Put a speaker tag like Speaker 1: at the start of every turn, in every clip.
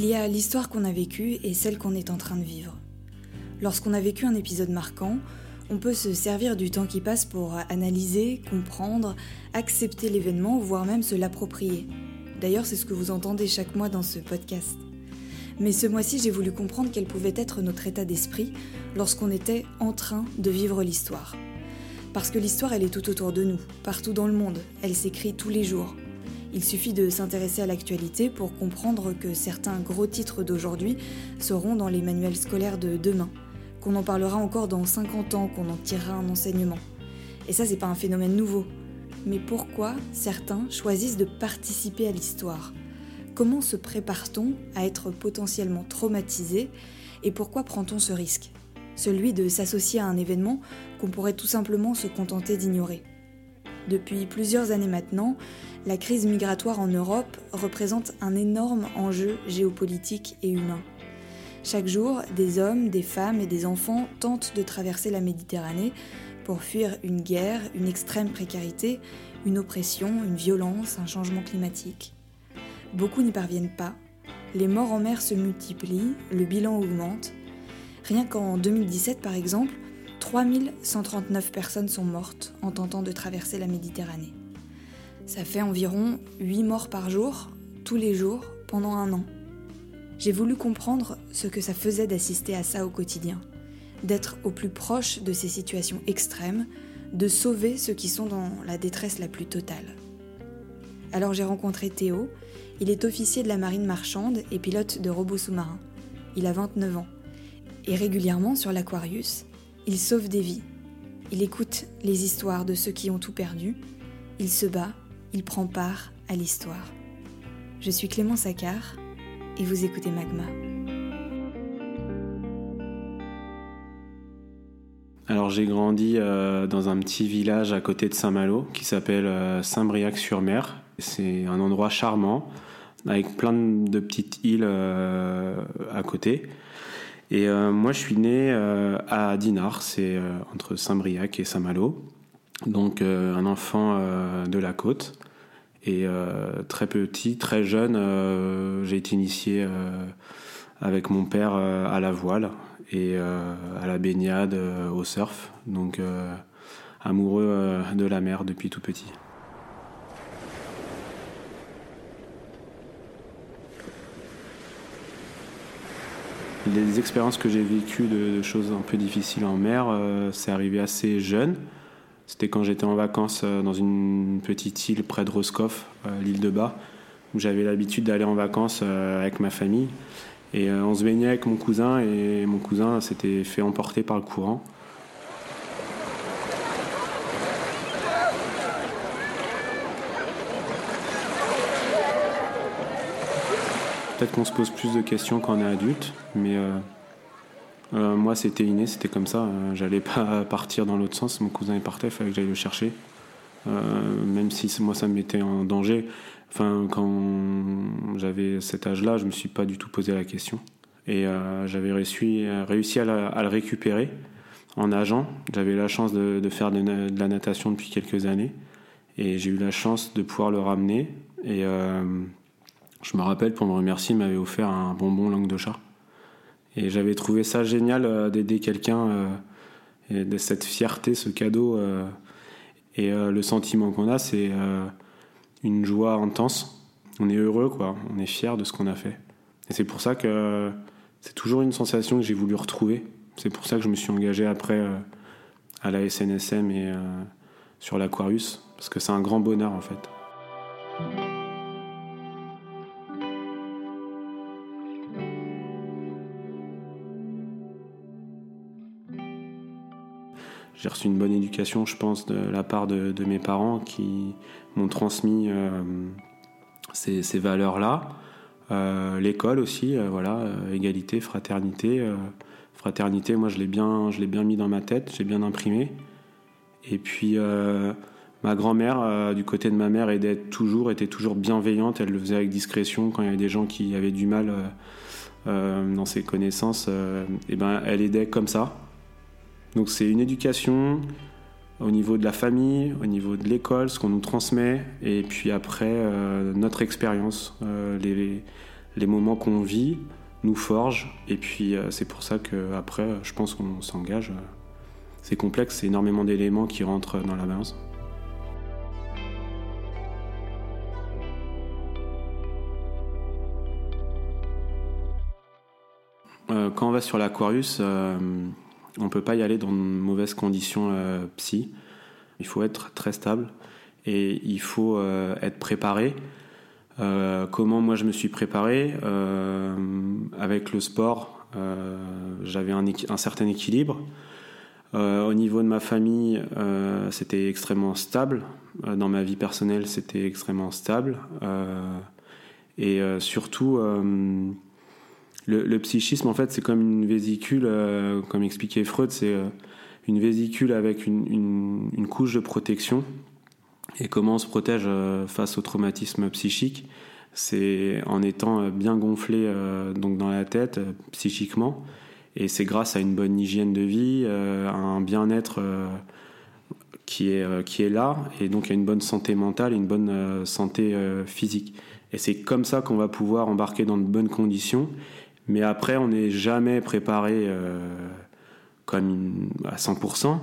Speaker 1: Il y a l'histoire qu'on a vécue et celle qu'on est en train de vivre. Lorsqu'on a vécu un épisode marquant, on peut se servir du temps qui passe pour analyser, comprendre, accepter l'événement, voire même se l'approprier. D'ailleurs, c'est ce que vous entendez chaque mois dans ce podcast. Mais ce mois-ci, j'ai voulu comprendre quel pouvait être notre état d'esprit lorsqu'on était en train de vivre l'histoire. Parce que l'histoire, elle est tout autour de nous, partout dans le monde, elle s'écrit tous les jours, il suffit de s'intéresser à l'actualité pour comprendre que certains gros titres d'aujourd'hui seront dans les manuels scolaires de demain, qu'on en parlera encore dans 50 ans, qu'on en tirera un enseignement. Et ça, c'est pas un phénomène nouveau. Mais pourquoi certains choisissent de participer à l'histoire? Comment se prépare-t-on à être potentiellement traumatisé? Et pourquoi prend-on ce risque? Celui de s'associer à un événement qu'on pourrait tout simplement se contenter d'ignorer. Depuis plusieurs années maintenant, la crise migratoire en Europe représente un énorme enjeu géopolitique et humain. Chaque jour, des hommes, des femmes et des enfants tentent de traverser la Méditerranée pour fuir une guerre, une extrême précarité, une oppression, une violence, un changement climatique. Beaucoup n'y parviennent pas. Les morts en mer se multiplient, le bilan augmente. Rien qu'en 2017, par exemple, 3139 personnes sont mortes en tentant de traverser la Méditerranée. Ça fait environ 8 morts par jour, tous les jours, pendant un an. J'ai voulu comprendre ce que ça faisait d'assister à ça au quotidien, d'être au plus proche de ces situations extrêmes, de sauver ceux qui sont dans la détresse la plus totale. Alors j'ai rencontré Théo, il est officier de la marine marchande et pilote de robots sous-marins. Il a 29 ans. Et régulièrement sur l'Aquarius, il sauve des vies. Il écoute les histoires de ceux qui ont tout perdu. Il se bat, il prend part à l'histoire. Je suis Clément Saccard et vous écoutez Magma.
Speaker 2: Alors j'ai grandi euh, dans un petit village à côté de Saint-Malo qui s'appelle euh, Saint-Briac-sur-Mer. C'est un endroit charmant avec plein de petites îles euh, à côté. Et euh, moi, je suis né euh, à Dinard, c'est euh, entre Saint-Briac et Saint-Malo. Donc, un enfant de la côte. Et très petit, très jeune, j'ai été initié avec mon père à la voile et à la baignade, au surf. Donc, amoureux de la mer depuis tout petit. Les expériences que j'ai vécues de, choses un peu difficiles en mer, euh, c'est arrivé assez jeune. C'était quand j'étais en vacances euh, dans une petite île près de Roscoff, euh, l'île de Bas, où j'avais l'habitude d'aller en vacances avec ma famille. Et on se baignait avec mon cousin et mon cousin s'était fait emporter par le courant. Peut-être qu'on se pose plus de questions quand on est adulte, mais euh, euh, moi c'était inné, c'était comme ça. Euh, j'allais pas partir dans l'autre sens. Mon cousin est partait, il fallait que j'aille le chercher. même si moi ça me mettait en danger. Enfin, quand j'avais cet âge-là, je me suis pas du tout posé la question. Et j'avais réussi, à, le récupérer en nageant. J'avais la chance de, faire de, de, la natation depuis quelques années. Et j'ai eu la chance de pouvoir le ramener. Et je me rappelle, pour me remercier, il m'avait offert un bonbon langue de chat. Et j'avais trouvé ça génial euh, d'aider quelqu'un, euh, de cette fierté, ce cadeau. Euh, et le sentiment qu'on a, c'est une joie intense. On est heureux, quoi. On est fier de ce qu'on a fait. Et c'est pour ça que c'est toujours une sensation que j'ai voulu retrouver. C'est pour ça que je me suis engagé après à la SNSM et sur l'Aquarius, parce que c'est un grand bonheur en fait. J'ai reçu une bonne éducation, je pense, de la part de, mes parents qui m'ont transmis euh, ces, valeurs-là. Euh, l'école aussi, euh, voilà, égalité, fraternité. fraternité, moi, je l'ai bien, bien mis dans ma tête, j'ai bien imprimé. Et puis, ma grand-mère, du côté de ma mère, était toujours, était toujours bienveillante. Elle le faisait avec discrétion quand il y avait des gens qui avaient du mal dans ses connaissances. et ben, elle aidait comme ça. Donc c'est une éducation au niveau de la famille, au niveau de l'école, ce qu'on nous transmet, et puis après euh, notre expérience, euh, les moments qu'on vit nous forgent. Et puis c'est pour ça qu'après, je pense qu'on s'engage. C'est complexe, c'est énormément d'éléments qui rentrent dans la balance. quand on va sur l'Aquarius, on peut pas y aller dans de mauvaises conditions psy. Il faut être très stable et il faut euh, être préparé. Euh, comment moi je me suis préparé euh, avec le sport j'avais un, certain équilibre au niveau de ma famille c'était extrêmement stable dans ma vie personnelle c'était extrêmement stable et surtout le, psychisme en fait c'est comme une vésicule comme expliquait Freud c'est une vésicule avec une, couche de protection. Et comment on se protège euh, face au traumatisme psychique? C'est en étant euh, bien gonflé euh, donc dans la tête psychiquement. Et c'est grâce à une bonne hygiène de vie, à un bien-être qui, est, qui est là, et donc à une bonne santé mentale et une bonne santé physique. Et c'est comme ça qu'on va pouvoir embarquer dans de bonnes conditions. Mais après, on n'est jamais préparé comme à 100%.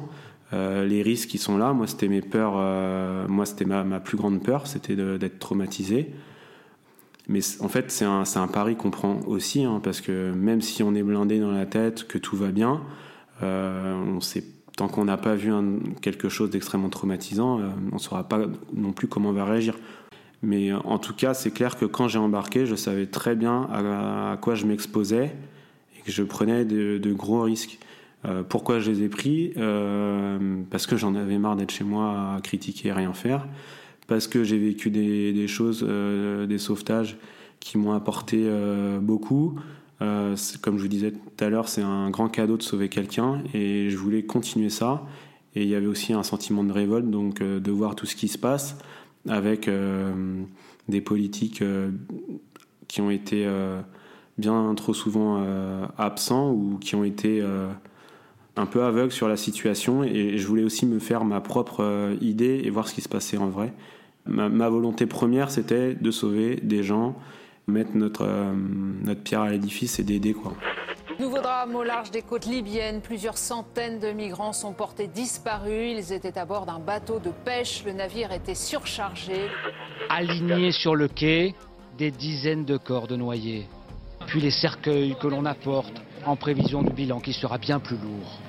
Speaker 2: Euh, les risques qui sont là, moi c'était mes peurs, euh, moi c'était ma, ma, plus grande peur, c'était d'être traumatisé. Mais en fait c'est un, un, pari qu'on prend aussi, hein, parce que même si on est blindé dans la tête, que tout va bien, euh, on sait, tant qu'on n'a pas vu quelque chose d'extrêmement traumatisant, on ne saura pas non plus comment on va réagir. Mais en tout cas, c'est clair que quand j'ai embarqué, je savais très bien à, quoi je m'exposais et que je prenais de, gros risques. Euh, pourquoi je les ai pris? Euh, Parce que j'en avais marre d'être chez moi à critiquer et rien faire. Parce que j'ai vécu des, choses, euh, des sauvetages qui m'ont apporté beaucoup. comme je vous disais tout à l'heure, c'est un grand cadeau de sauver quelqu'un et je voulais continuer ça. Et il y avait aussi un sentiment de révolte, donc de voir tout ce qui se passe avec des politiques qui ont été bien trop souvent absents ou qui ont été un peu aveugle sur la situation et je voulais aussi me faire ma propre euh, idée et voir ce qui se passait en vrai. Ma, volonté première, c'était de sauver des gens, mettre notre, euh, notre pierre à l'édifice et d'aider. quoi.
Speaker 3: Nouveau drame au large des côtes libyennes. Plusieurs centaines de migrants sont portés disparus. Ils étaient à bord d'un bateau de pêche. Le navire était surchargé.
Speaker 4: Alignés sur le quai, des dizaines de corps de noyés. Puis les cercueils que l'on apporte en prévision du bilan qui sera bien plus lourd.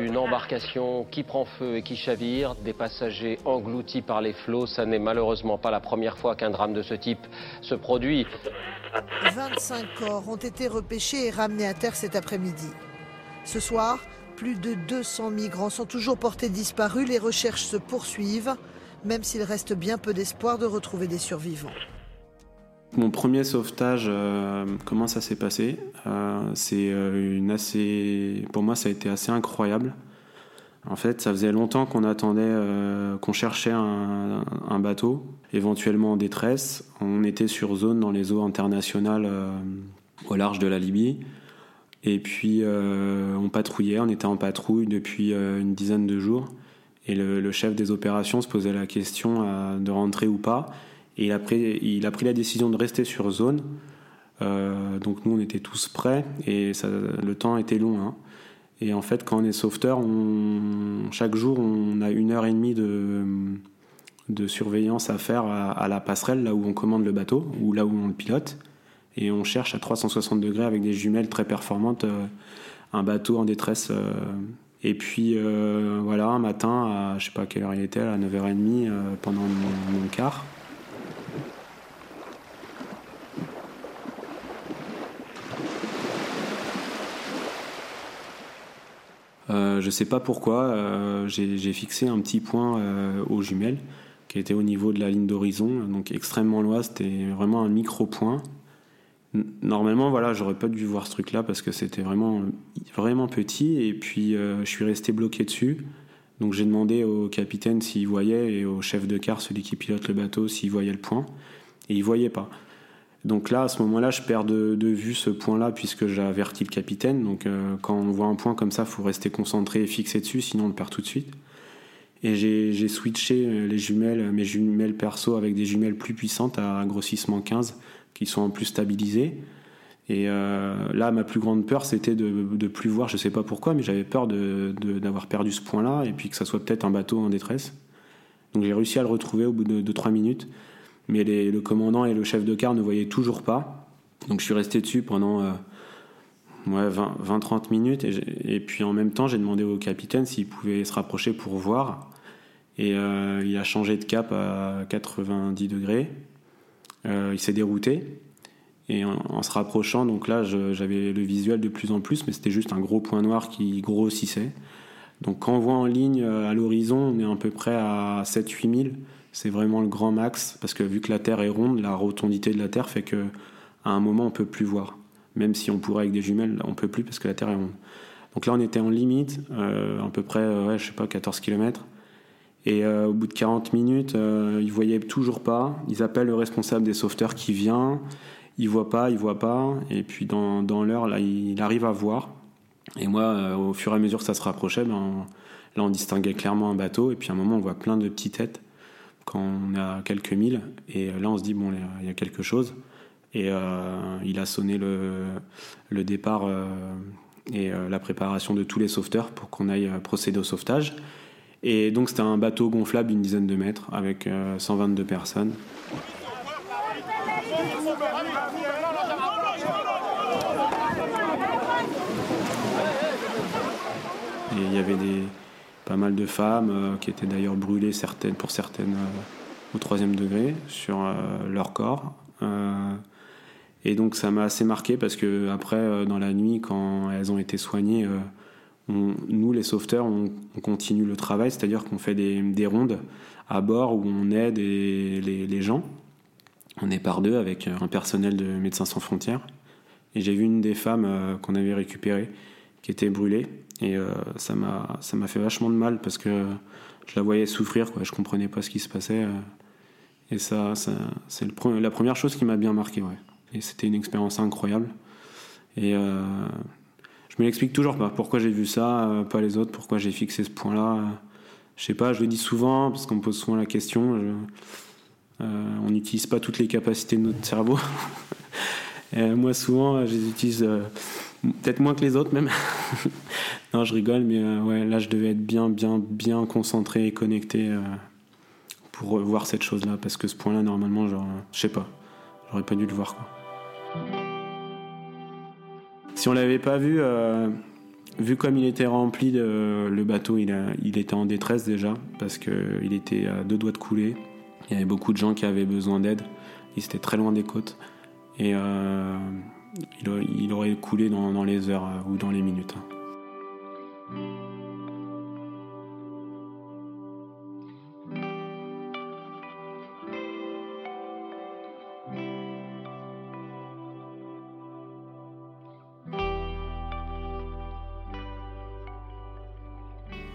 Speaker 5: Une embarcation qui prend feu et qui chavire, des passagers engloutis par les flots, ça n'est malheureusement pas la première fois qu'un drame de ce type se produit.
Speaker 6: 25 corps ont été repêchés et ramenés à terre cet après-midi. Ce soir, plus de 200 migrants sont toujours portés disparus. Les recherches se poursuivent, même s'il reste bien peu d'espoir de retrouver des survivants.
Speaker 2: Mon premier sauvetage, euh, comment ça s'est passé? Euh, C'est euh, une assez, pour moi, ça a été assez incroyable. En fait, ça faisait longtemps qu'on attendait, qu'on cherchait un, bateau, éventuellement en détresse. On était sur zone dans les eaux internationales au large de la Libye. Et puis, on patrouillait, on était en patrouille depuis une dizaine de jours. Et le, chef des opérations se posait la question de rentrer ou pas. Et il a pris, il a pris la décision de rester sur zone. Euh, donc nous, on était tous prêts et le temps était long. Hein. Et en fait, quand on est sauveteur, chaque jour, on a une heure et demie de, surveillance à faire à, la passerelle, là où on commande le bateau, ou là où on le pilote. Et on cherche à 360 degrés avec des jumelles très performantes euh, un bateau en détresse. Euh. et puis voilà, un matin, à je sais pas quelle heure il était, à 9h30, pendant mon, mon quart, Euh, je ne sais pas pourquoi, euh, j'ai fixé un petit point euh, aux jumelles qui était au niveau de la ligne d'horizon, donc extrêmement loin, c'était vraiment un micro-point. Normalement, voilà, j'aurais pas dû voir ce truc-là parce que c'était vraiment, vraiment petit et puis je suis resté bloqué dessus. Donc j'ai demandé au capitaine s'il voyait et au chef de quart, celui qui pilote le bateau, s'il voyait le point. Et il voyait pas. Donc là, à ce moment-là, je perds de, vue ce point-là puisque j'ai averti le capitaine. Donc euh, quand on voit un point comme ça, il faut rester concentré et fixé dessus, sinon on le perd tout de suite. Et j'ai switché euh, les jumelles, mes jumelles perso avec des jumelles plus puissantes à grossissement 15 qui sont en plus stabilisés. Et là, ma plus grande peur, c'était de ne plus voir, je sais pas pourquoi, mais j'avais peur d'avoir perdu ce point-là et puis que ça soit peut-être un bateau en détresse. Donc j'ai réussi à le retrouver au bout de 3 minutes, mais le commandant et le chef de car ne voyaient toujours pas. Donc je suis resté dessus pendant ouais, 20-30 minutes. Et, puis en même temps, j'ai demandé au capitaine s'il pouvait se rapprocher pour voir. Et euh, il a changé de cap à 90 degrés. Euh, il s'est dérouté. Et en, se rapprochant, donc là, j'avais le visuel de plus en plus, mais c'était juste un gros point noir qui grossissait. Donc quand on voit en ligne euh, à l'horizon, on est à peu près à 7-8 000. C'est vraiment le grand max, parce que vu que la Terre est ronde, la rotondité de la Terre fait que à un moment, on peut plus voir. Même si on pourrait avec des jumelles, on peut plus parce que la Terre est ronde. Donc là, on était en limite, euh, à peu près, euh, ouais, je sais pas, 14 km. Et euh, au bout de 40 minutes, euh, ils voyaient toujours pas. Ils appellent le responsable des sauveteurs qui vient. Il voit pas, il voit pas. Et puis dans, dans l'heure, là, il arrive à voir. Et moi, au fur et à mesure que ça se rapprochait, ben, là, on distinguait clairement un bateau. Et puis à un moment, on voit plein de petites têtes quand on a quelques milles. Et là, on se dit, bon, il y a quelque chose. Et euh, il a sonné le, départ euh, et euh, la préparation de tous les sauveteurs pour qu'on aille procéder au sauvetage. Et donc c'était un bateau gonflable d'une dizaine de mètres avec 122 personnes. Et il y avait des, pas mal de femmes qui étaient d'ailleurs brûlées certaines, pour certaines au troisième degré sur leur corps. Et donc ça m'a assez marqué parce que après, euh, dans la nuit, quand elles ont été soignées, euh, nous, les sauveteurs, on, continue le travail, c'est-à-dire qu'on fait des, rondes à bord où on aide les, gens. On est par deux avec un personnel de Médecins sans frontières. Et j'ai vu une des femmes euh, qu'on avait récupérées qui était brûlée. Et m'a ça m'a fait vachement de mal parce que je la voyais souffrir, quoi. je comprenais pas ce qui se passait. et ça, ça c'est la première chose qui m'a bien marqué. Ouais. Et c'était une expérience incroyable. Et euh, je me l'explique toujours pas. Pourquoi j'ai vu ça, euh, pas les autres, pourquoi j'ai fixé ce point-là? Je sais pas, je le dis souvent, parce qu'on me pose souvent la question. Euh, on n'utilise pas toutes les capacités de notre cerveau. Moi, souvent, je les utilise peut-être moins que les autres, même. non, je rigole, mais ouais, là, je devais être bien, bien, bien concentré et connecté pour voir cette chose-là, parce que ce point-là, normalement, genre, je sais pas, j'aurais pas dû le voir, quoi. Si on l'avait pas vu, euh, vu comme il était rempli, le bateau, il, il, était en détresse déjà parce qu'il était à deux doigts de couler. Il y avait beaucoup de gens qui avaient besoin d'aide. Il était très loin des côtes et il, aurait coulé dans, les heures euh, ou dans les minutes.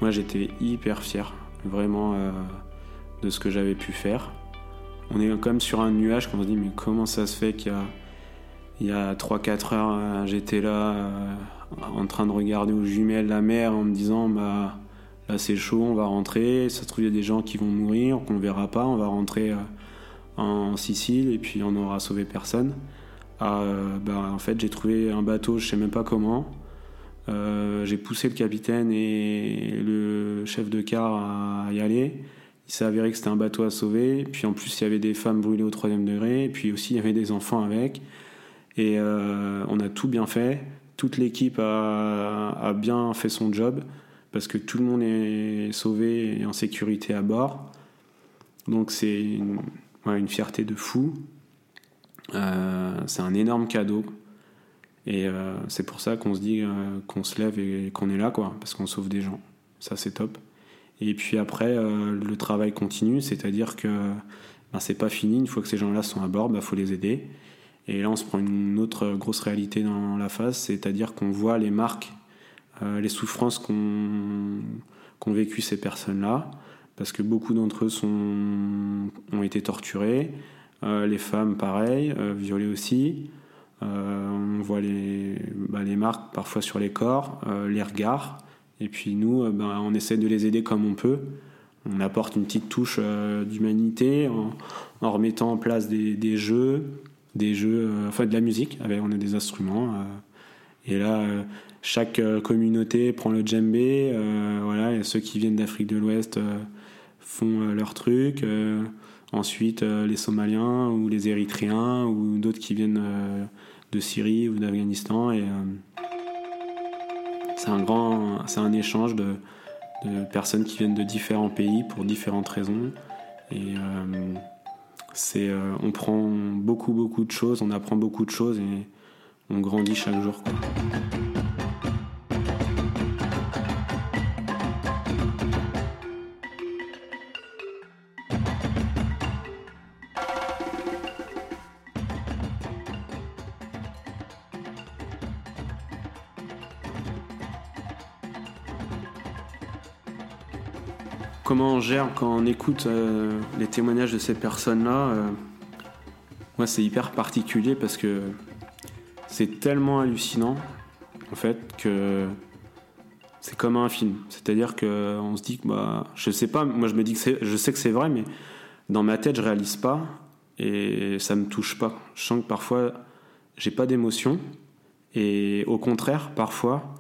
Speaker 2: Moi, j'étais hyper fier, vraiment, euh, de ce que j'avais pu faire. On est comme sur un nuage quand on se dit, mais comment ça se fait qu'il y a, il y a 3-4 heures, euh, j'étais là euh, en train de regarder aux jumelles la mer en me disant, bah là c'est chaud, on va rentrer. Ça se trouve, il y a des gens qui vont mourir, qu'on ne verra pas, on va rentrer en Sicile et puis on n'aura sauvé personne. bah, en fait, j'ai trouvé un bateau, je sais même pas comment. Euh, j'ai poussé le capitaine et le chef de car à y aller. Il s'est avéré que c'était un bateau à sauver. Puis en plus, il y avait des femmes brûlées au troisième degré. Et puis aussi, il y avait des enfants avec. Et euh, on a tout bien fait. Toute l'équipe a, bien fait son job parce que tout le monde est sauvé et en sécurité à bord. Donc c'est une, fierté de fou. Euh, c'est un énorme cadeau. Et euh, c'est pour ça qu'on se dit qu'on se lève et qu'on est là, quoi, parce qu'on sauve des gens. Ça, c'est top. Et puis après, le travail continue, c'est-à-dire que ben, c'est pas fini. Une fois que ces gens-là sont à bord, il ben, faut les aider. Et là, on se prend une autre grosse réalité dans la face, c'est-à-dire qu'on voit les marques, les souffrances qu'ont vécu ces personnes-là, parce que beaucoup d'entre eux sont, ont été torturés, les femmes pareil, violées aussi. Euh, on voit les, bah, les, marques parfois sur les corps, euh, les regards. Et puis nous, euh, bah, on essaie de les aider comme on peut. On apporte une petite touche d'humanité en, remettant en place des, jeux, des jeux, enfin de la musique. Avec, on a des instruments. et là, chaque communauté prend le djembé. voilà, et ceux qui viennent d'Afrique de l'Ouest font leur truc. ensuite, les Somaliens ou les Érythréens ou d'autres qui viennent de Syrie ou d'Afghanistan. Et c'est un grand, c'est un échange de, personnes qui viennent de différents pays pour différentes raisons. Euh, euh, on prend beaucoup, beaucoup de choses, on apprend beaucoup de choses et on grandit chaque jour. On gère quand on écoute euh, les témoignages de ces personnes-là. Euh, moi, c'est hyper particulier parce que c'est tellement hallucinant, en fait, que c'est comme un film. C'est-à-dire qu'on se dit que, bah, je sais pas, moi je me dis que je sais que c'est vrai, mais dans ma tête, je réalise pas et ça me touche pas. Je sens que parfois, j'ai pas d'émotion et au contraire, parfois,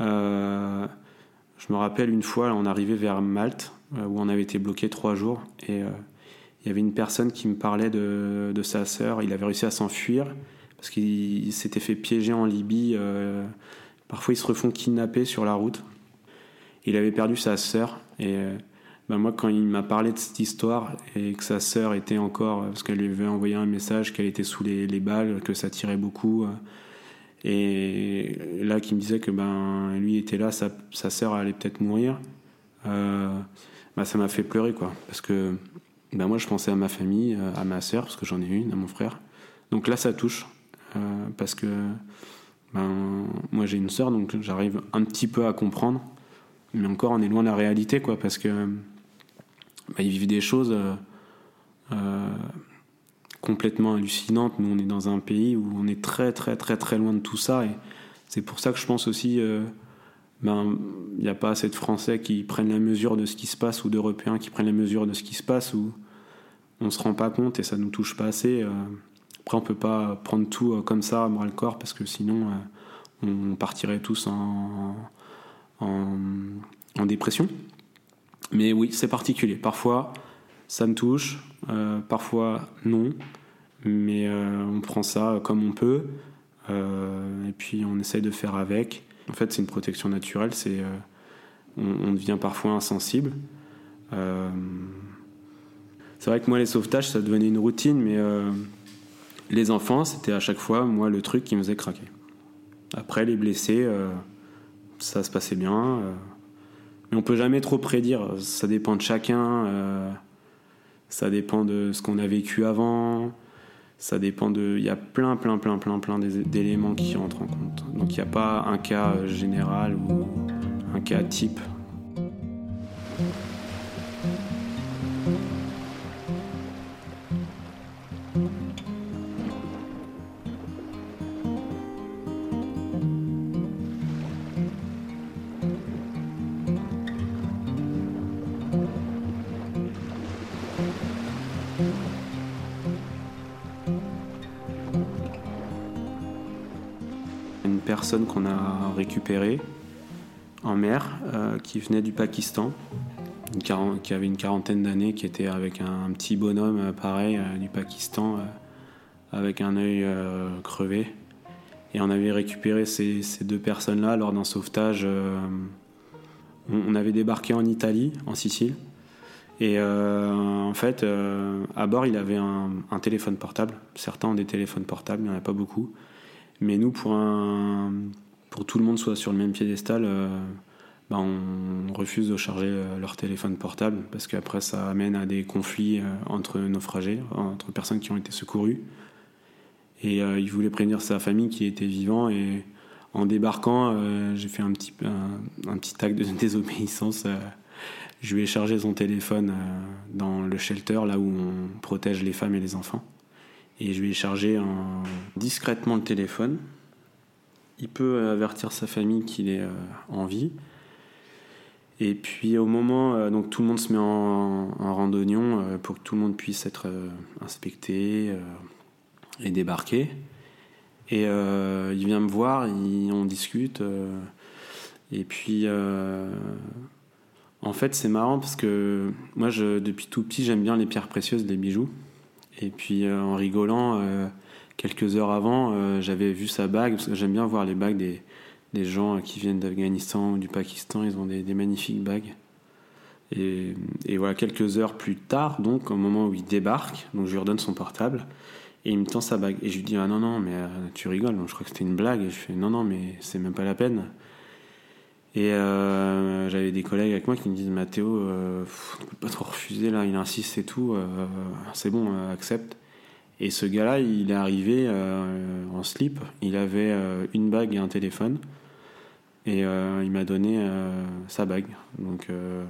Speaker 2: euh, je me rappelle une fois, on arrivait vers Malte où on avait été bloqué trois jours. Et euh, il y avait une personne qui me parlait de, sa sœur. Il avait réussi à s'enfuir parce qu'il s'était fait piéger en Libye. Euh, parfois, ils se refont kidnapper sur la route. Il avait perdu sa sœur. Et ben moi, quand il m'a parlé de cette histoire et que sa sœur était encore, parce qu'elle lui avait envoyé un message qu'elle était sous les, les, balles, que ça tirait beaucoup, et là, qui me disait que ben lui était là, sa, sœur allait peut-être mourir. Euh, bah, ça m'a fait pleurer, quoi. Parce que bah, moi, je pensais à ma famille, euh, à ma sœur, parce que j'en ai une, à mon frère. Donc là, ça touche. Euh, parce que ben, moi, j'ai une sœur, donc j'arrive un petit peu à comprendre. Mais encore, on est loin de la réalité, quoi. Parce que bah, ils vivent des choses euh, complètement hallucinantes. Nous, on est dans un pays où on est très, très, très, très loin de tout ça. Et c'est pour ça que je pense aussi ben, il n'y a pas assez de Français qui prennent la mesure de ce qui se passe ou d'Européens qui prennent la mesure de ce qui se passe ou on se rend pas compte et ça nous touche pas assez. Euh. Après, on peut pas prendre tout euh, comme ça, bras le corps, parce que sinon, euh, on partirait tous en, en, dépression. Mais oui, c'est particulier. Parfois, ça me touche, parfois non, mais on prend ça comme on peut, et puis on essaye de faire avec. En fait, c'est une protection naturelle. C'est, euh, on, devient parfois insensible. Euh, c'est vrai que moi, les sauvetages, ça devenait une routine, mais euh, les enfants, c'était à chaque fois, moi, le truc qui me faisait craquer. Après, les blessés, ça se passait bien. mais on peut jamais trop prédire. Ça dépend de chacun. ça dépend de ce qu'on a vécu avant. Ça dépend de. Il y a plein, plein, plein, plein, plein d'éléments qui rentrent en compte. Donc il n'y a pas un cas général ou un cas type. Qu'on a récupérée en mer euh, qui venait du Pakistan, qui avait une quarantaine d'années, qui était avec un, petit bonhomme euh, pareil euh, du Pakistan, avec un œil crevé. Et on avait récupéré ces, deux personnes-là lors d'un sauvetage. On, avait débarqué en Italie, en Sicile. Et en fait, à bord, il avait un, un, téléphone portable. Certains ont des téléphones portables, il n'y en a pas beaucoup. Mais nous, pour, un, pour tout le monde soit sur le même piédestal, euh, bah, on refuse de charger euh, leur téléphone portable parce qu'après ça amène à des conflits euh, entre naufragés, entre personnes qui ont été secourues. Et il voulait prévenir sa famille qui était vivant et en débarquant, j'ai fait un petit, un, un, petit acte de désobéissance. je lui ai chargé son téléphone dans le shelter, là où on protège les femmes et les enfants. Et je lui ai chargé discrètement le téléphone. Il peut avertir sa famille qu'il est euh, en vie. Et puis au moment, euh, donc tout le monde se met en, randonnion euh, pour que tout le monde puisse être inspecté, est débarqué. Et il vient me voir, on discute. et puis, en fait, c'est marrant parce que moi, depuis tout petit, j'aime bien les pierres précieuses, les bijoux. Et puis, en rigolant, quelques heures avant, j'avais vu sa bague, parce que j'aime bien voir les bagues des, gens qui viennent d'Afghanistan ou du Pakistan, ils ont des, magnifiques bagues. Et, voilà, quelques heures plus tard, donc au moment où il débarque, donc je lui redonne son portable et il me tend sa bague. Et je lui dis Ah non, non, mais euh, tu rigoles, je crois que c'était une blague. Et je fais Non, non, mais c'est même pas la peine. Euh, j'avais des collègues avec moi qui me disent Mathéo, euh, ne peut pas trop refuser là, il insiste et tout, euh, c'est bon, accepte. Et ce gars-là, il est arrivé en slip, il avait une bague et un téléphone. Et euh, il m'a donné euh, sa bague. Donc euh,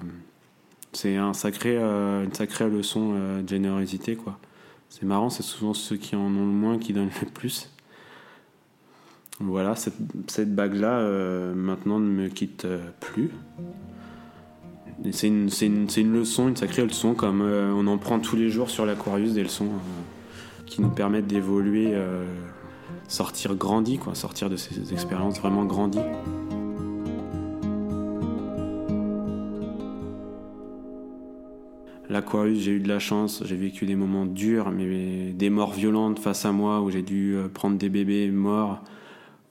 Speaker 2: c'est un sacré, une sacrée leçon de générosité. quoi. C'est marrant, c'est souvent ceux qui en ont le moins qui donnent le plus. Voilà, cette, bague-là, maintenant, ne me quitte plus. C'est une, leçon, une sacrée leçon, comme on en prend tous les jours sur l'Aquarius, des leçons qui nous permettent d'évoluer, sortir grandi, quoi, sortir de ces expériences vraiment grandies. L'Aquarius, j'ai eu de la chance, j'ai vécu des moments durs, mais des morts violentes face à moi où j'ai dû euh, prendre des bébés morts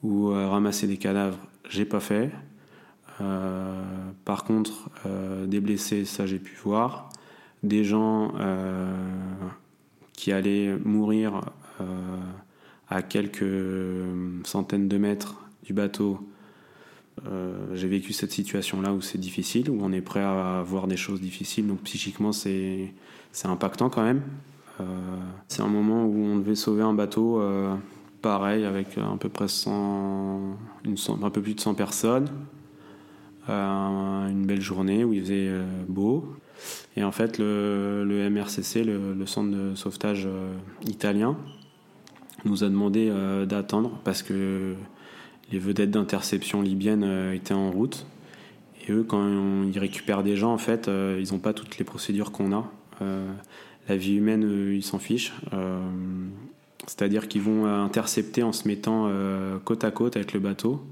Speaker 2: ou euh, ramasser des cadavres, j'ai pas fait. Euh, par contre, des blessés, ça j'ai pu voir. Des gens qui allaient mourir à quelques centaines de mètres du bateau, euh, j'ai vécu cette situation-là où c'est difficile, où on est prêt à voir des choses difficiles, donc psychiquement c'est impactant quand même. Euh, c'est un moment où on devait sauver un bateau, euh, pareil, avec à peu près 100, une, un peu plus de 100 personnes. une belle journée où il faisait beau. Et en fait, le, MRCC, le, centre de sauvetage italien, nous a demandé d'attendre parce que les vedettes d'interception libyennes euh, étaient en route. Et eux, quand ils récupèrent des gens, en fait, euh, ils n'ont pas toutes les procédures qu'on a. Euh, la vie humaine, ils s'en fichent. C'est-à-dire qu'ils vont intercepter en se mettant côte à côte avec le bateau.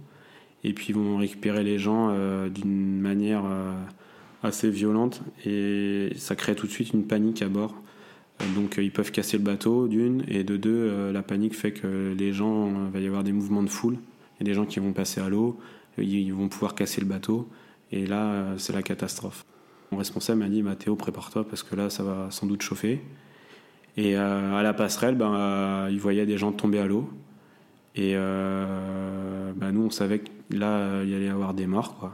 Speaker 2: Et puis ils vont récupérer les gens d'une manière assez violente. Et ça crée tout de suite une panique à bord. Donc ils peuvent casser le bateau d'une. Et de deux, la panique fait que les gens, il va y avoir des mouvements de foule. Il y a des gens qui vont passer à l'eau, ils vont pouvoir casser le bateau, et là, c'est la catastrophe. Mon responsable m'a dit Mathéo, prépare-toi parce que là, ça va sans doute chauffer. Et euh, à la passerelle, ben, euh, il voyait des gens tomber à l'eau. Et euh, ben, nous, on savait que là, il y allait y avoir des morts.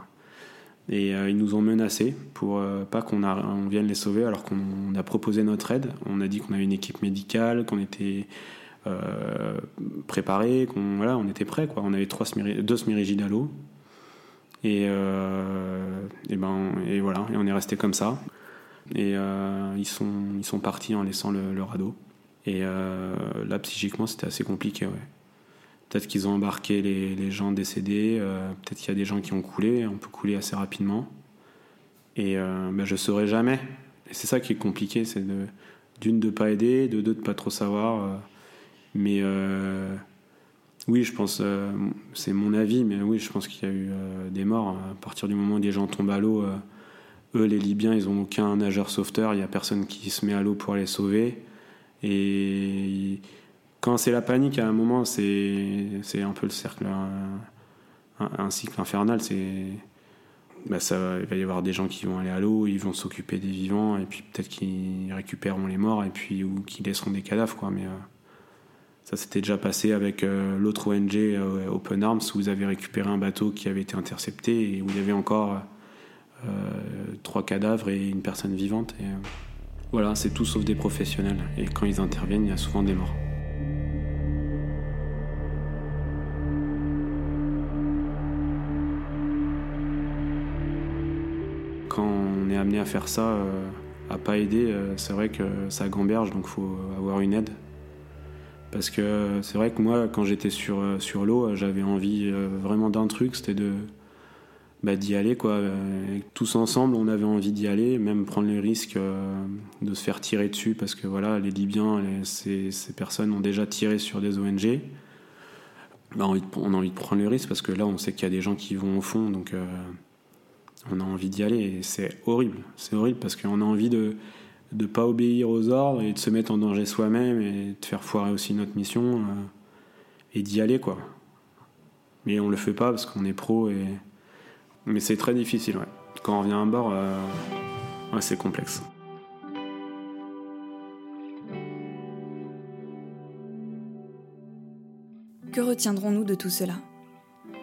Speaker 2: Et ils nous ont menacés pour pas qu'on on vienne les sauver alors qu'on a proposé notre aide. On a dit qu'on avait une équipe médicale, qu'on était euh, préparé, qu'on voilà, on était prêt quoi. On avait trois deux smirigides à l'eau. Et, et, ben et voilà, et on est resté comme ça. Et euh, ils sont ils sont partis en laissant le, radeau. Et là psychiquement c'était assez compliqué. Peut-être qu'ils ont embarqué les, gens décédés, peut-être qu'il y a des gens qui ont coulé, on peut couler assez rapidement. Et ben, je saurais jamais. Et c'est ça qui est compliqué, c'est d'une de pas aider, de deux de pas trop savoir. Mais euh, oui, je pense, euh, c'est mon avis, mais oui, je pense qu'il y a eu euh, des morts. À partir du moment où des gens tombent à l'eau, eux, les Libyens, ils n'ont aucun nageur sauveteur, il n'y a personne qui se met à l'eau pour les sauver. Et quand c'est la panique, à un moment, c'est un peu le cercle, un, un cycle infernal. Bah ça, il va y avoir des gens qui vont aller à l'eau, ils vont s'occuper des vivants, et puis peut-être qu'ils récupéreront les morts, et puis ou qu'ils laisseront des cadavres, quoi. Mais ça s'était déjà passé avec euh, l'autre ONG euh, Open Arms où vous avez récupéré un bateau qui avait été intercepté et où il y avait encore euh, trois cadavres et une personne vivante. Et, voilà, c'est tout sauf des professionnels. Et quand ils interviennent, il y a souvent des morts. Quand on est amené à faire ça, à pas aider, c'est vrai que ça gamberge, donc faut avoir une aide. Parce que c'est vrai que moi, quand j'étais sur, euh, sur l'eau, j'avais envie euh, vraiment d'un truc, c'était de, bah, d'y aller quoi. tous ensemble, on avait envie d'y aller, même prendre le risque de se faire tirer dessus parce que voilà, les Libyens, ces, personnes ont déjà tiré sur des ONG. Bah, on a envie de prendre le risque parce que là, on sait qu'il y a des gens qui vont au fond, donc on a envie d'y aller et c'est horrible. C'est horrible parce qu'on a envie de ne pas obéir aux ordres et de se mettre en danger soi-même et de faire foirer aussi notre mission et d'y aller quoi. Mais on le fait pas parce qu'on est pro et mais c'est très difficile ouais. Quand on revient à bord, euh, c'est complexe.
Speaker 1: Que retiendrons-nous de tout cela?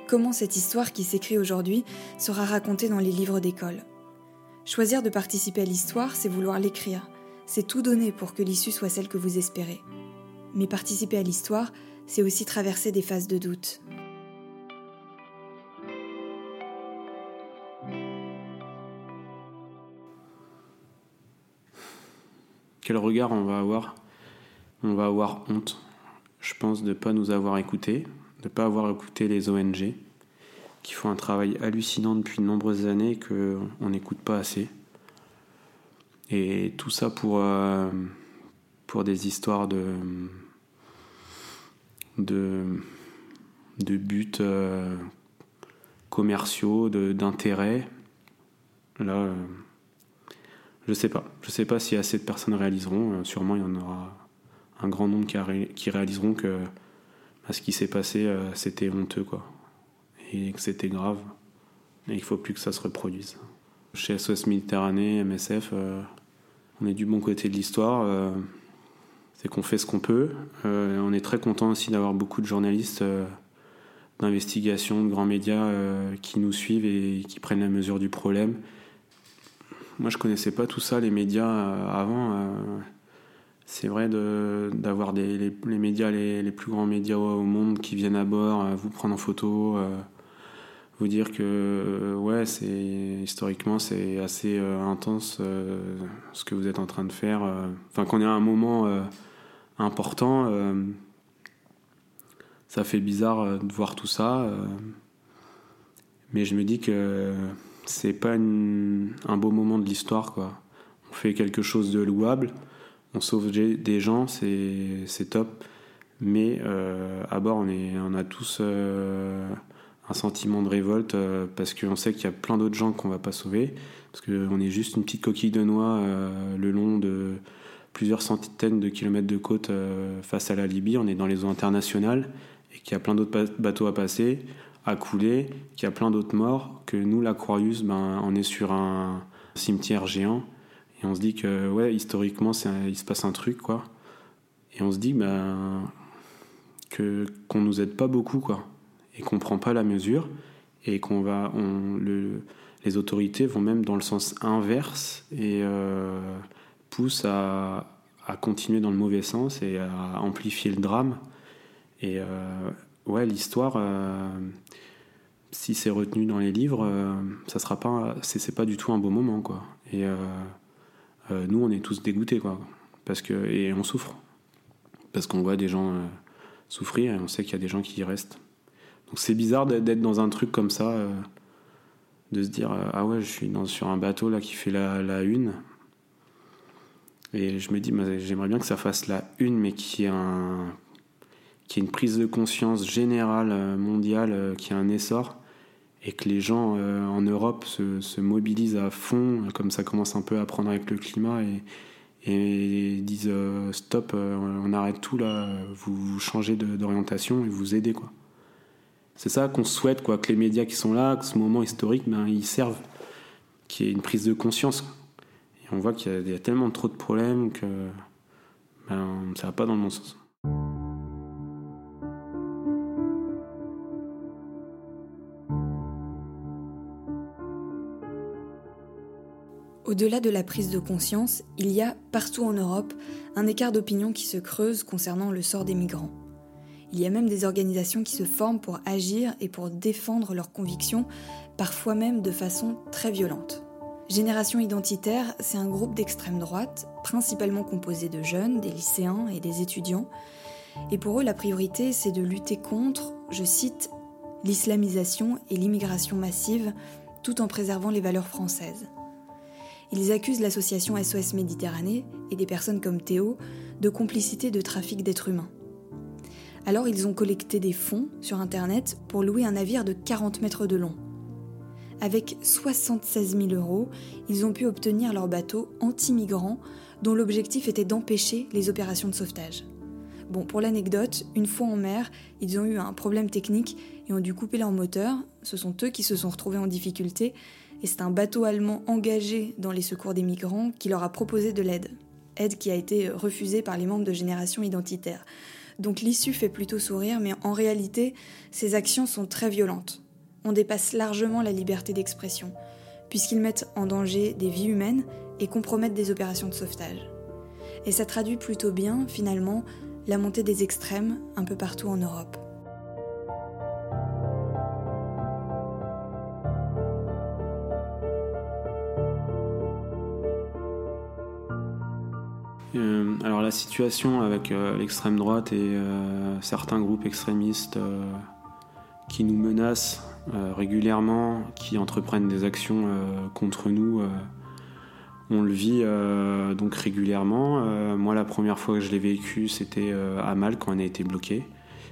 Speaker 1: Comment cette histoire qui s'écrit aujourd'hui sera racontée dans les livres d'école? Choisir de participer à l'histoire, c'est vouloir l'écrire. C'est tout donner pour que l'issue soit celle que vous espérez. Mais participer à l'histoire, c'est aussi traverser des phases de doute.
Speaker 2: Quel regard on va avoir On va avoir honte, je pense, de ne pas nous avoir écoutés, de ne pas avoir écouté les ONG, qui font un travail hallucinant depuis de nombreuses années et qu'on n'écoute pas assez. Et tout ça pour, euh, pour des histoires de de, de buts euh, commerciaux, d'intérêts. Là, euh, je sais pas. Je sais pas si assez de personnes réaliseront. Euh, sûrement, il y en aura un grand nombre qui, réaliseront que bah, ce qui s'est passé, c'était honteux, quoi. Et que c'était grave. Et il faut plus que ça se reproduise. Chez SOS Méditerranée, MSF, on est du bon côté de l'histoire c'est qu'on fait ce qu'on peut. Euh, on est très content aussi d'avoir beaucoup de journalistes euh, d'investigation, de grands médias euh, qui nous suivent et qui prennent la mesure du problème. Moi, je connaissais pas tout ça, les médias avant. c'est vrai d'avoir les, les, médias, les, plus grands médias au monde qui viennent à bord, vous prendre en photo, vous dire que ouais, c'est historiquement c'est assez intense ce que vous êtes en train de faire. Enfin, qu'on est à un moment important. Euh, ça fait bizarre euh, de voir tout ça. Euh, mais je me dis que c'est pas un beau moment de l'histoire, quoi. On fait quelque chose de louable, on sauve des gens, c'est top. Mais à bord, on, est, on a tous un sentiment de révolte parce qu'on sait qu'il y a plein d'autres gens qu'on va pas sauver. Parce qu'on est juste une petite coquille de noix le long de, plusieurs centaines de kilomètres de côte euh, face à la Libye, on est dans les eaux internationales et qu'il y a plein d'autres bateaux à passer, à couler, qu'il y a plein d'autres morts, que nous, l'Aquarius, ben, on est sur un cimetière géant et on se dit que, ouais, historiquement, il se passe un truc, quoi. Et on se dit ben, que qu'on nous aide pas beaucoup, quoi, et qu'on prend pas la mesure et qu'on va, on, le, les autorités vont même dans le sens inverse et euh, pousse à, continuer dans le mauvais sens et à amplifier le drame. Et euh, ouais, l'histoire, euh, si c'est retenu dans les livres, euh, ça sera pas, c'est pas du tout un beau moment, quoi. Et nous, on est tous dégoûtés, quoi, parce que et on souffre, parce qu'on voit des gens souffrir et on sait qu'il y a des gens qui y restent. Donc c'est bizarre d'être dans un truc comme ça, de se dire ah ouais, je suis dans, sur un bateau là qui fait la, une et je me dis, j'aimerais bien que ça fasse la une, mais qui ait, un, qui une prise de conscience générale, euh, mondiale, euh, qui a un essor, et que les gens euh, en Europe se, mobilisent à fond, comme ça commence un peu à prendre avec le climat, et, et disent stop, on arrête tout là, vous, changez d'orientation et vous aidez quoi. C'est ça qu'on souhaite quoi, que les médias qui sont là, que ce moment historique, ben, ils servent, qu'il y ait une prise de conscience on voit qu'il y, a tellement trop de problèmes que ben, ça va pas dans le bon sens.
Speaker 1: Au-delà de la prise de conscience, il y a, partout en Europe, un écart d'opinion qui se creuse concernant le sort des migrants. Il y a même des organisations qui se forment pour agir et pour défendre leurs convictions, parfois même de façon très violente. Génération Identitaire, c'est un groupe d'extrême droite, principalement composé de jeunes, des lycéens et des étudiants. Et pour eux, la priorité, c'est de lutter contre, je cite, l'islamisation et l'immigration massive tout en préservant les valeurs françaises. Ils accusent l'association SOS Méditerranée et des personnes comme Théo de complicité de trafic d'êtres humains. Alors ils ont collecté des fonds sur Internet pour louer un navire de 40 mètres de long. Avec 76 000 euros, ils ont pu obtenir leur bateau anti-migrants dont l'objectif était d'empêcher les opérations de sauvetage. Bon, pour l'anecdote, une fois en mer, ils ont eu un problème technique et ont dû couper leur moteur. Ce sont eux qui se sont retrouvés en difficulté et c'est un bateau allemand engagé dans les secours des migrants qui leur a proposé de l'aide. Aide qui a été refusée par les membres de Génération Identitaire. Donc l'issue fait plutôt sourire, mais en réalité, ces actions sont très violentes. On dépasse largement la liberté d'expression, puisqu'ils mettent en danger des vies humaines et compromettent des opérations de sauvetage. Et ça traduit plutôt bien, finalement, la montée des extrêmes un peu partout en Europe.
Speaker 2: Alors la situation avec euh, l'extrême droite et euh, certains groupes extrémistes qui nous menacent régulièrement, qui entreprennent des actions contre nous, on le vit donc régulièrement. moi la première fois que je l'ai vécu c'était à Mal quand on a été bloqué,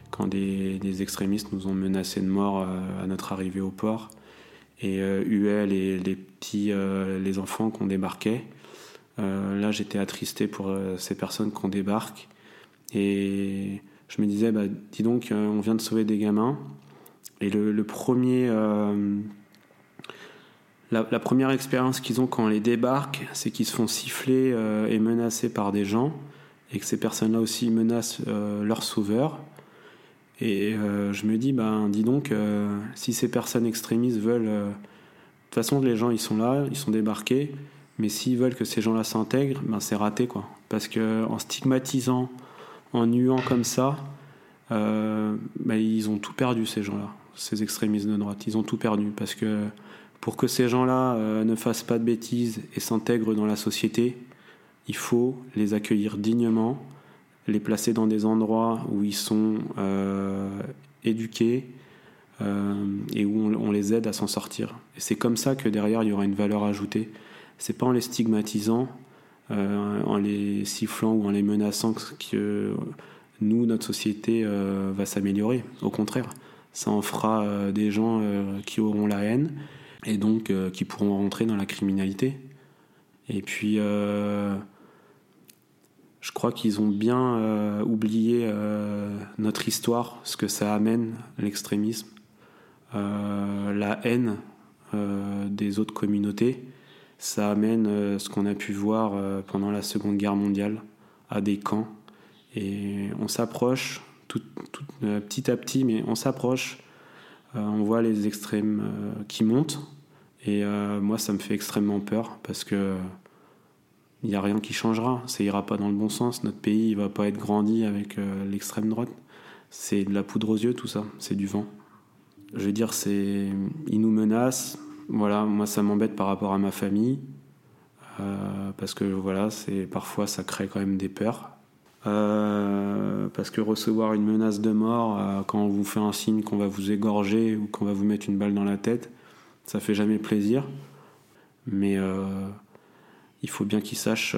Speaker 2: quand des, extrémistes nous ont menacé de mort à notre arrivée au port et huaient les, les petits les enfants qu'on débarquait. Euh, là, j'étais attristé pour euh, ces personnes qu'on débarque. Et je me disais, bah, dis donc, euh, on vient de sauver des gamins. Et le, premier. La, première expérience qu'ils ont quand on les débarque, c'est qu'ils se font siffler et menacer par des gens, et que ces personnes-là aussi menacent leurs sauveurs. Et je me dis, bah, dis donc, si ces personnes extrémistes veulent. de toute façon, les gens, ils sont là, ils sont débarqués. Mais s'ils veulent que ces gens-là s'intègrent, ben c'est raté quoi. Parce que en stigmatisant, en nuant comme ça, euh, ben ils ont tout perdu ces gens-là, ces extrémistes de droite. Ils ont tout perdu parce que pour que ces gens-là euh, ne fassent pas de bêtises et s'intègrent dans la société, il faut les accueillir dignement, les placer dans des endroits où ils sont euh, éduqués et où on, on, les aide à s'en sortir. Et c'est comme ça que derrière il y aura une valeur ajoutée c'est pas en les stigmatisant, euh, en les sifflant ou en les menaçant que nous, notre société euh, va s'améliorer. Au contraire, ça en fera euh, des gens qui auront la haine et donc qui pourront rentrer dans la criminalité. Et puis, je crois qu'ils ont bien oublié notre histoire, ce que ça amène, l'extrémisme, la haine des autres communautés ça amène euh, ce qu'on a pu voir euh, pendant la Seconde Guerre mondiale à des camps. Et on s'approche tout, euh, petit à petit, mais on s'approche. on voit les extrêmes qui montent. Et moi, ça me fait extrêmement peur parce que il n'y a rien qui changera. Ça ira pas dans le bon sens. Notre pays il va pas être grandi avec l'extrême droite. C'est de la poudre aux yeux, tout ça. C'est du vent. Je veux dire, c'est, ils nous menacent. Voilà, moi ça m'embête par rapport à ma famille. Euh, parce que voilà, parfois ça crée quand même des peurs. Euh, parce que recevoir une menace de mort euh, quand on vous fait un signe qu'on va vous égorger ou qu'on va vous mettre une balle dans la tête, ça fait jamais plaisir. Mais il faut bien qu'ils sachent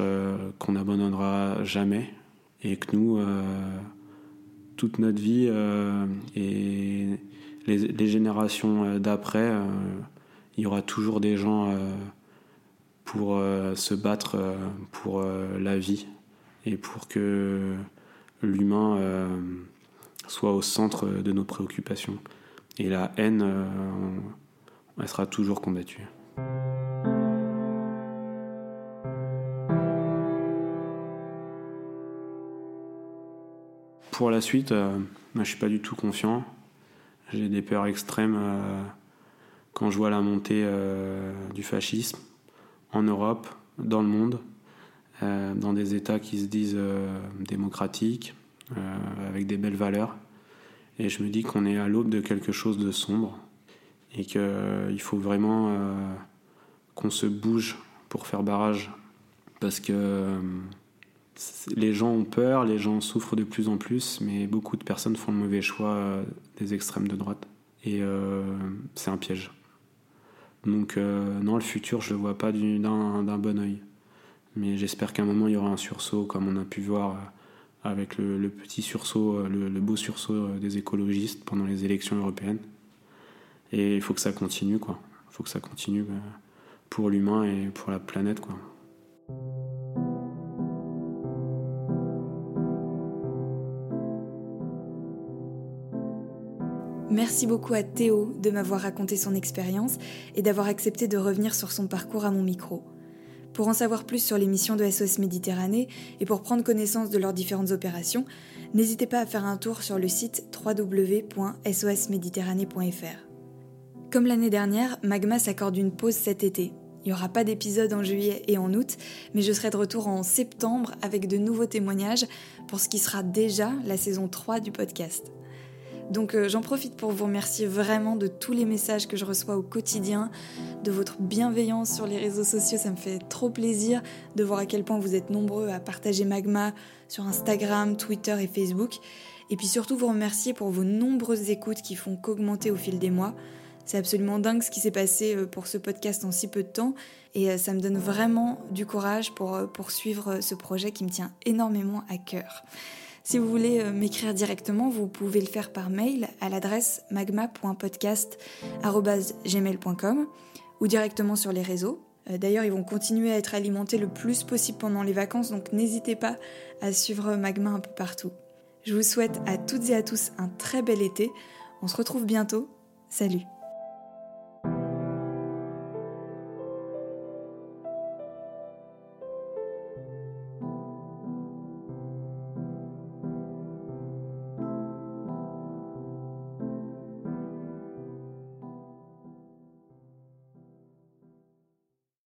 Speaker 2: qu'on n'abandonnera jamais et que nous, toute notre vie et les générations d'après, il y aura toujours des gens euh, pour euh, se battre euh, pour la vie et pour que l'humain soit au centre de nos préoccupations. Et la haine, elle sera toujours combattue. Pour la suite, je suis pas du tout confiant. J'ai des peurs extrêmes quand je vois la montée euh, du fascisme en Europe, dans le monde, euh, dans des États qui se disent euh, démocratiques, avec des belles valeurs. Et je me dis qu'on est à l'aube de quelque chose de sombre et qu'il faut vraiment qu'on se bouge pour faire barrage. Parce que les gens ont peur, les gens souffrent de plus en plus, mais beaucoup de personnes font le mauvais choix des extrêmes de droite. Et c'est un piège. Donc non, le futur, je le vois pas d'un bon oeil. Mais j'espère qu'à un moment, il y aura un sursaut, comme on a pu voir avec le, petit sursaut, le, beau sursaut des écologistes pendant les élections européennes. Et il faut que ça continue, quoi. Il faut que ça continue pour l'humain et pour la planète, quoi.
Speaker 1: Merci beaucoup à Théo de m'avoir raconté son expérience et d'avoir accepté de revenir sur son parcours à mon micro. Pour en savoir plus sur les missions de SOS Méditerranée et pour prendre connaissance de leurs différentes opérations, n'hésitez pas à faire un tour sur le site www.sosméditerranée.fr. Comme l'année dernière, Magma s'accorde une pause cet été. Il n'y aura pas d'épisode en juillet et en août, mais je serai de retour en septembre avec de nouveaux témoignages pour ce qui sera déjà la saison 3 du podcast. Donc euh, j'en profite pour vous remercier vraiment de tous les messages que je reçois au quotidien, de votre bienveillance sur les réseaux sociaux, ça me fait trop plaisir de voir à quel point vous êtes nombreux à partager Magma sur Instagram, Twitter et Facebook. Et puis surtout vous remercier pour vos nombreuses écoutes qui font qu'augmenter au fil des mois. C'est absolument dingue ce qui s'est passé euh, pour ce podcast en si peu de temps et euh, ça me donne vraiment du courage pour poursuivre ce projet qui me tient énormément à cœur. Si vous voulez euh, m'écrire directement, vous pouvez le faire par mail à l'adresse magma.podcast.gmail.com ou directement sur les réseaux. Euh, d'ailleurs, ils vont continuer à être alimentés le plus possible pendant les vacances, donc n'hésitez pas à suivre Magma un peu partout. Je vous souhaite à toutes et à tous un très bel été. On se retrouve bientôt. Salut